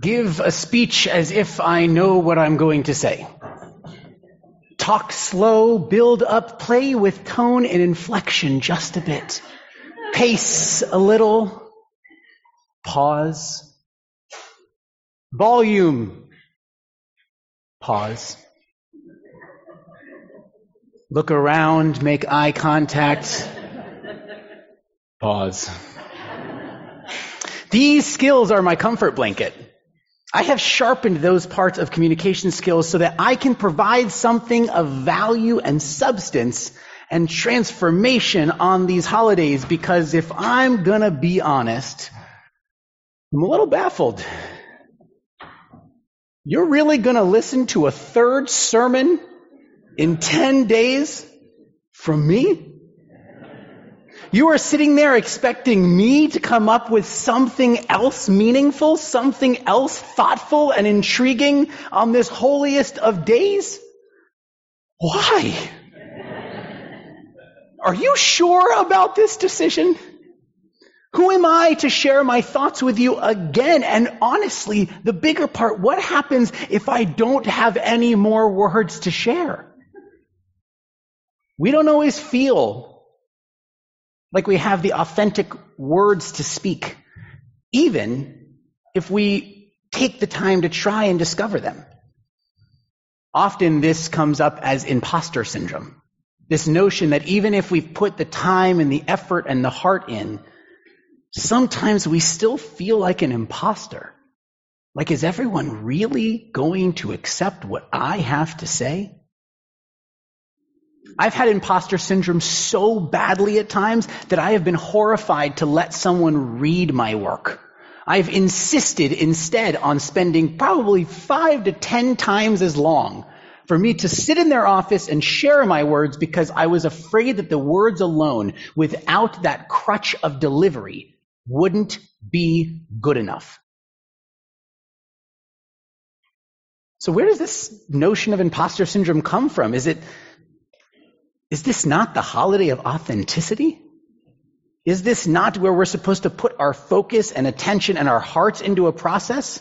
give a speech as if I know what I'm going to say. Talk slow, build up, play with tone and inflection just a bit. Pace a little. Pause. Volume. Pause. Look around, make eye contact. Pause. These skills are my comfort blanket. I have sharpened those parts of communication skills so that I can provide something of value and substance and transformation on these holidays because if I'm gonna be honest, I'm a little baffled. You're really gonna listen to a third sermon in 10 days from me? You are sitting there expecting me to come up with something else meaningful, something else thoughtful and intriguing on this holiest of days? Why? Are you sure about this decision? Who am I to share my thoughts with you again? And honestly, the bigger part, what happens if I don't have any more words to share? We don't always feel like we have the authentic words to speak, even if we take the time to try and discover them. Often this comes up as imposter syndrome. This notion that even if we've put the time and the effort and the heart in, sometimes we still feel like an imposter. Like, is everyone really going to accept what I have to say? I've had imposter syndrome so badly at times that I have been horrified to let someone read my work. I've insisted instead on spending probably five to ten times as long for me to sit in their office and share my words because I was afraid that the words alone, without that crutch of delivery, wouldn't be good enough. So where does this notion of imposter syndrome come from? Is it is this not the holiday of authenticity? Is this not where we're supposed to put our focus and attention and our hearts into a process?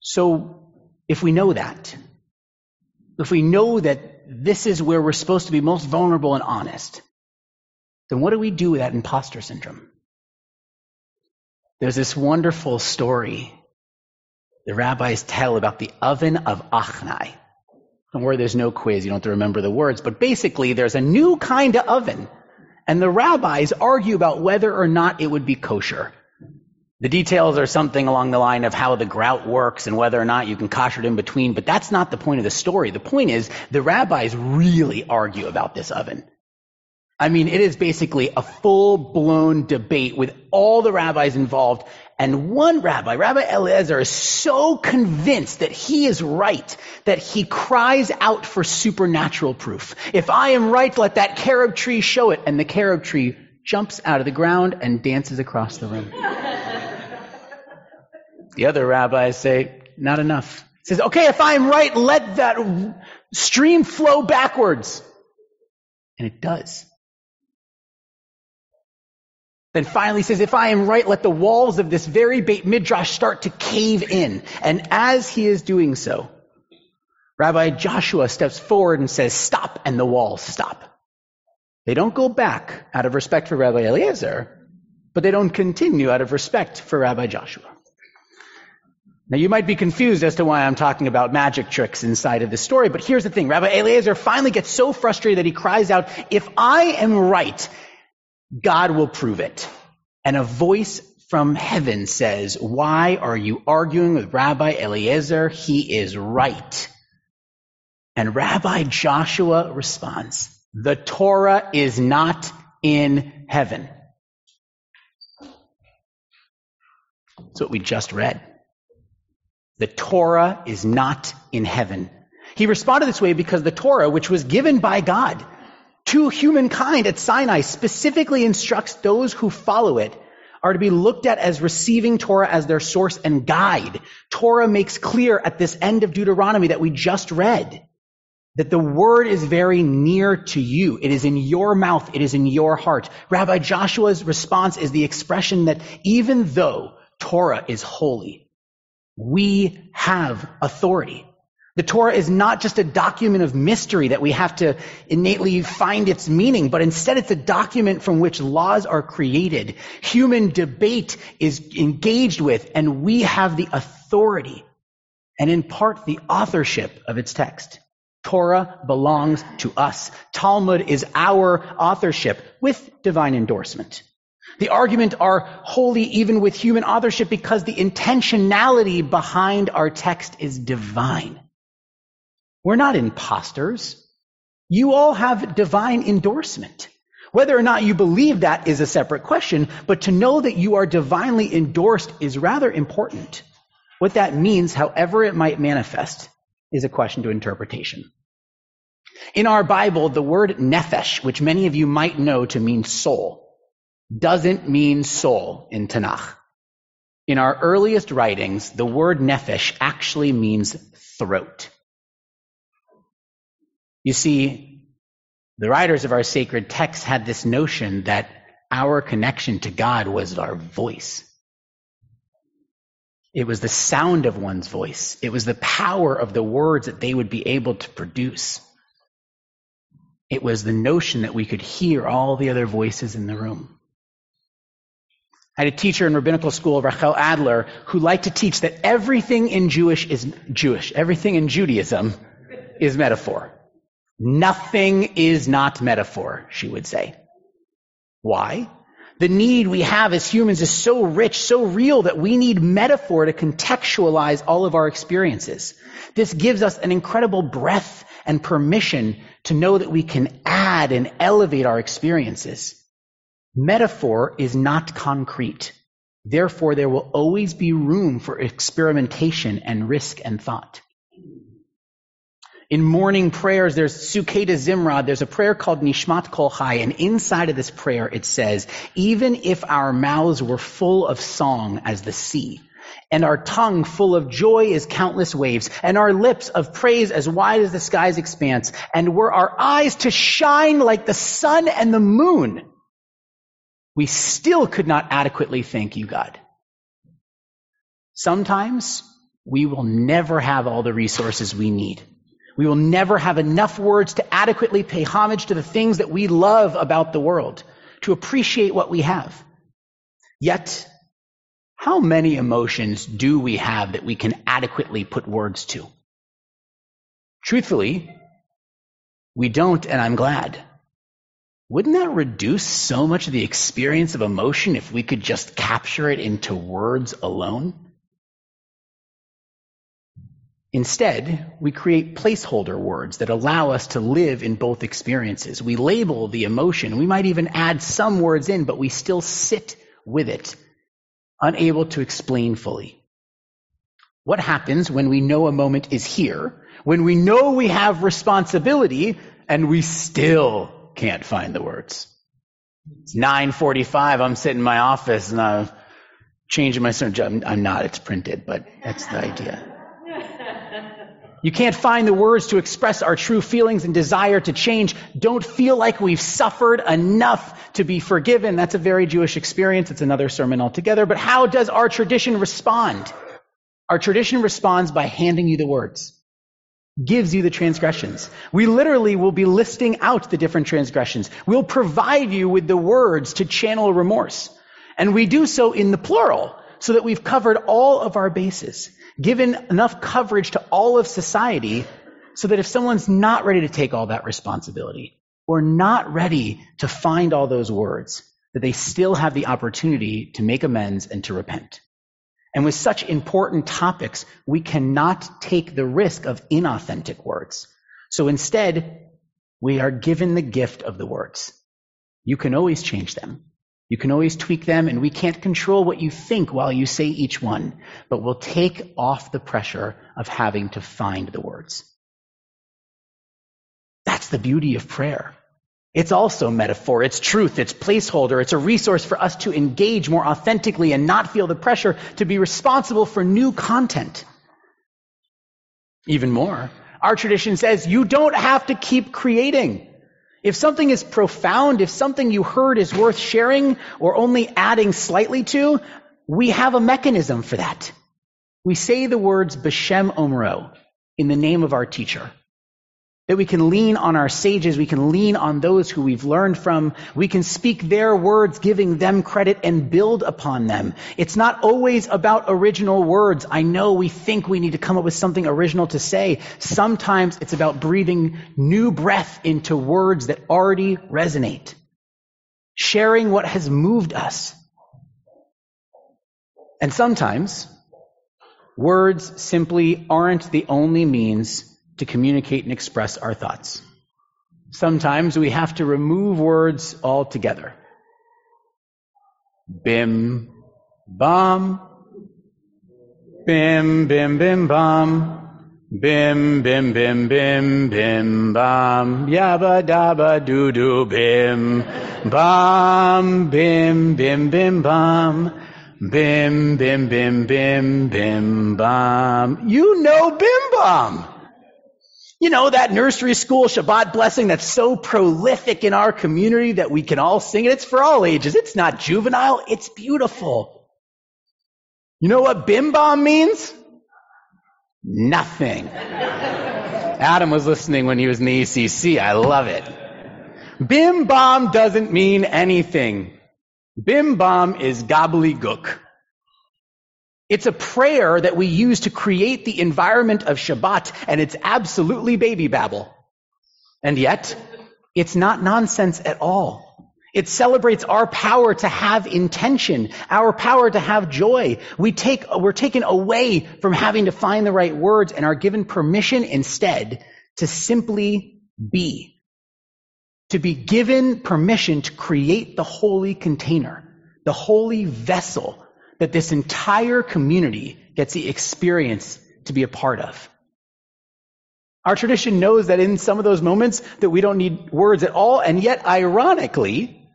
So, if we know that, if we know that this is where we're supposed to be most vulnerable and honest, then what do we do with that imposter syndrome? There's this wonderful story the rabbis tell about the oven of Achnai. Don't worry, there's no quiz. You don't have to remember the words. But basically, there's a new kind of oven. And the rabbis argue about whether or not it would be kosher. The details are something along the line of how the grout works and whether or not you can kosher it in between, but that's not the point of the story. The point is the rabbis really argue about this oven. I mean, it is basically a full-blown debate with all the rabbis involved. And one rabbi, Rabbi Eliezer, is so convinced that he is right that he cries out for supernatural proof. If I am right, let that carob tree show it. And the carob tree jumps out of the ground and dances across the room. the other rabbis say, not enough. He says, okay, if I am right, let that stream flow backwards. And it does. Then finally says, if I am right, let the walls of this very Beit Midrash start to cave in. And as he is doing so, Rabbi Joshua steps forward and says, stop, and the walls stop. They don't go back out of respect for Rabbi Eliezer, but they don't continue out of respect for Rabbi Joshua. Now you might be confused as to why I'm talking about magic tricks inside of this story, but here's the thing. Rabbi Eliezer finally gets so frustrated that he cries out, if I am right, God will prove it. And a voice from heaven says, Why are you arguing with Rabbi Eliezer? He is right. And Rabbi Joshua responds, The Torah is not in heaven. That's what we just read. The Torah is not in heaven. He responded this way because the Torah, which was given by God, to humankind at Sinai specifically instructs those who follow it are to be looked at as receiving Torah as their source and guide. Torah makes clear at this end of Deuteronomy that we just read that the word is very near to you. It is in your mouth. It is in your heart. Rabbi Joshua's response is the expression that even though Torah is holy, we have authority. The Torah is not just a document of mystery that we have to innately find its meaning, but instead it's a document from which laws are created. Human debate is engaged with, and we have the authority and in part the authorship of its text. Torah belongs to us. Talmud is our authorship with divine endorsement. The argument are holy even with human authorship because the intentionality behind our text is divine. We're not imposters. You all have divine endorsement. Whether or not you believe that is a separate question, but to know that you are divinely endorsed is rather important. What that means, however it might manifest, is a question to interpretation. In our Bible, the word nephesh, which many of you might know to mean soul, doesn't mean soul in Tanakh. In our earliest writings, the word nephesh actually means throat. You see, the writers of our sacred texts had this notion that our connection to God was our voice. It was the sound of one's voice. It was the power of the words that they would be able to produce. It was the notion that we could hear all the other voices in the room. I had a teacher in rabbinical school, Rachel Adler, who liked to teach that everything in Jewish is Jewish. Everything in Judaism is metaphor. Nothing is not metaphor, she would say. Why? The need we have as humans is so rich, so real that we need metaphor to contextualize all of our experiences. This gives us an incredible breadth and permission to know that we can add and elevate our experiences. Metaphor is not concrete. Therefore, there will always be room for experimentation and risk and thought. In morning prayers, there's P'sukei D'Zimra, there's a prayer called Nishmat Kol Chai, and inside of this prayer it says, even if our mouths were full of song as the sea, and our tongue full of joy as countless waves, and our lips of praise as wide as the sky's expanse, and were our eyes to shine like the sun and the moon, we still could not adequately thank you, God. Sometimes we will never have all the resources we need. We will never have enough words to adequately pay homage to the things that we love about the world, to appreciate what we have. Yet, how many emotions do we have that we can adequately put words to? Truthfully, we don't, and I'm glad. Wouldn't that reduce so much of the experience of emotion if we could just capture it into words alone? Instead, we create placeholder words that allow us to live in both experiences. We label the emotion. We might even add some words in, but we still sit with it, unable to explain fully. What happens when we know a moment is here, when we know we have responsibility, and we still can't find the words? It's 9:45. I'm sitting in my office and I'm changing my sermon. I'm not. It's printed, but that's the idea. You can't find the words to express our true feelings and desire to change. Don't feel like we've suffered enough to be forgiven. That's a very Jewish experience. It's another sermon altogether. But how does our tradition respond? Our tradition responds by handing you the words, gives you the transgressions. We literally will be listing out the different transgressions. We'll provide you with the words to channel remorse. And we do so in the plural so that we've covered all of our bases given enough coverage to all of society so that if someone's not ready to take all that responsibility or not ready to find all those words, that they still have the opportunity to make amends and to repent. And with such important topics, we cannot take the risk of inauthentic words. So instead, we are given the gift of the words. You can always change them. You can always tweak them, and we can't control what you think while you say each one, but we'll take off the pressure of having to find the words. That's the beauty of prayer. It's also metaphor, it's truth, it's placeholder, it's a resource for us to engage more authentically and not feel the pressure to be responsible for new content. Even more, Our tradition says you don't have to keep creating. If something is profound, if something you heard is worth sharing or only adding slightly to, we have a mechanism for that. We say the words Beshem Omro in the name of our teacher. That we can lean on our sages, we can lean on those who we've learned from, we can speak their words, giving them credit and build upon them. It's not always about original words. I know we think we need to come up with something original to say. Sometimes it's about breathing new breath into words that already resonate. Sharing what has moved us. And sometimes words simply aren't the only means to communicate and express our thoughts. Sometimes we have to remove words altogether. Bim, bam, bim, bim, bim, bam. Bim, bim, bim, bim, bim, bam, yabba dabba doo doo, bim, bam, bim, bim, bim, bam, bim, bim, bim, bim, bim, bam. You know bim bam. You know, that nursery school Shabbat blessing that's so prolific in our community that we can all sing it. It's for all ages. It's not juvenile. It's beautiful. You know what bim bam means? Nothing. Adam was listening when he was in the ECC. I love it. Bim bam doesn't mean anything. Bim bam is gobbledygook. It's a prayer that we use to create the environment of Shabbat, and it's absolutely baby babble. And yet, it's not nonsense at all. It celebrates our power to have intention, our power to have joy. We take, we're taken away from having to find the right words and are given permission instead to simply be. To be given permission to create the holy container, the holy vessel that this entire community gets the experience to be a part of. Our tradition knows that in some of those moments that we don't need words at all, and yet ironically,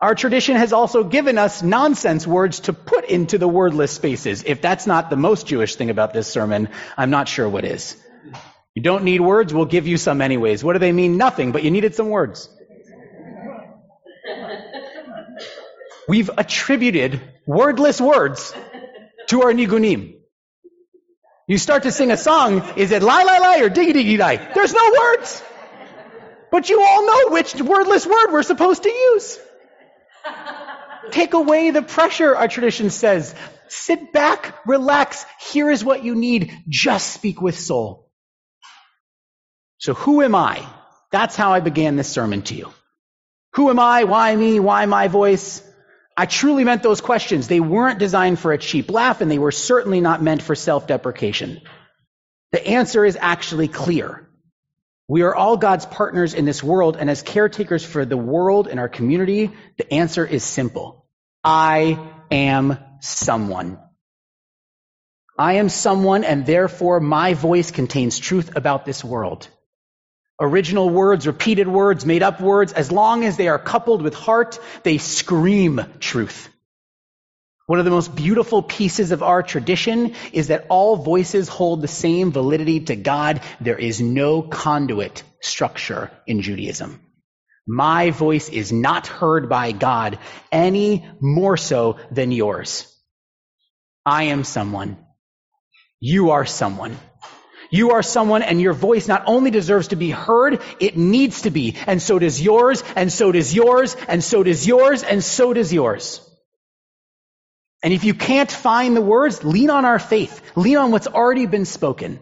our tradition has also given us nonsense words to put into the wordless spaces. If that's not the most Jewish thing about this sermon, I'm not sure what is. You don't need words, we'll give you some anyways. What do they mean? Nothing, but you needed some words. We've attributed wordless words to our nigunim. You start to sing a song, is it lie, lie, lie or diggy, diggy, die? There's no words. But you all know which wordless word we're supposed to use. Take away the pressure, our tradition says. Sit back, relax. Here is what you need. Just speak with soul. So who am I? That's how I began this sermon to you. Who am I? Why me? Why my voice? I truly meant those questions. They weren't designed for a cheap laugh, and they were certainly not meant for self deprecation. The answer is actually clear. We are all God's partners in this world, and as caretakers for the world and our community, the answer is simple. I am someone. I am someone, and therefore my voice contains truth about this world. Original words, repeated words, made up words, as long as they are coupled with heart, they scream truth. One of the most beautiful pieces of our tradition is that all voices hold the same validity to God. There is no conduit structure in Judaism. My voice is not heard by God any more so than yours. I am someone. You are someone. You are someone and your voice not only deserves to be heard, it needs to be. And so does yours, and so does yours, and so does yours, and so does yours. And if you can't find the words, lean on our faith. Lean on what's already been spoken.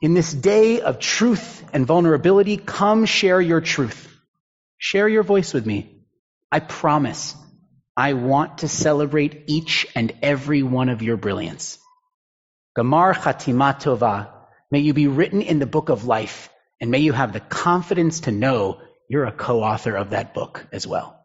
In this day of truth and vulnerability, come share your truth. Share your voice with me. I promise I want to celebrate each and every one of your brilliance. Gamar Chatima Tova. May you be written in the book of life, and may you have the confidence to know you're a co-author of that book as well.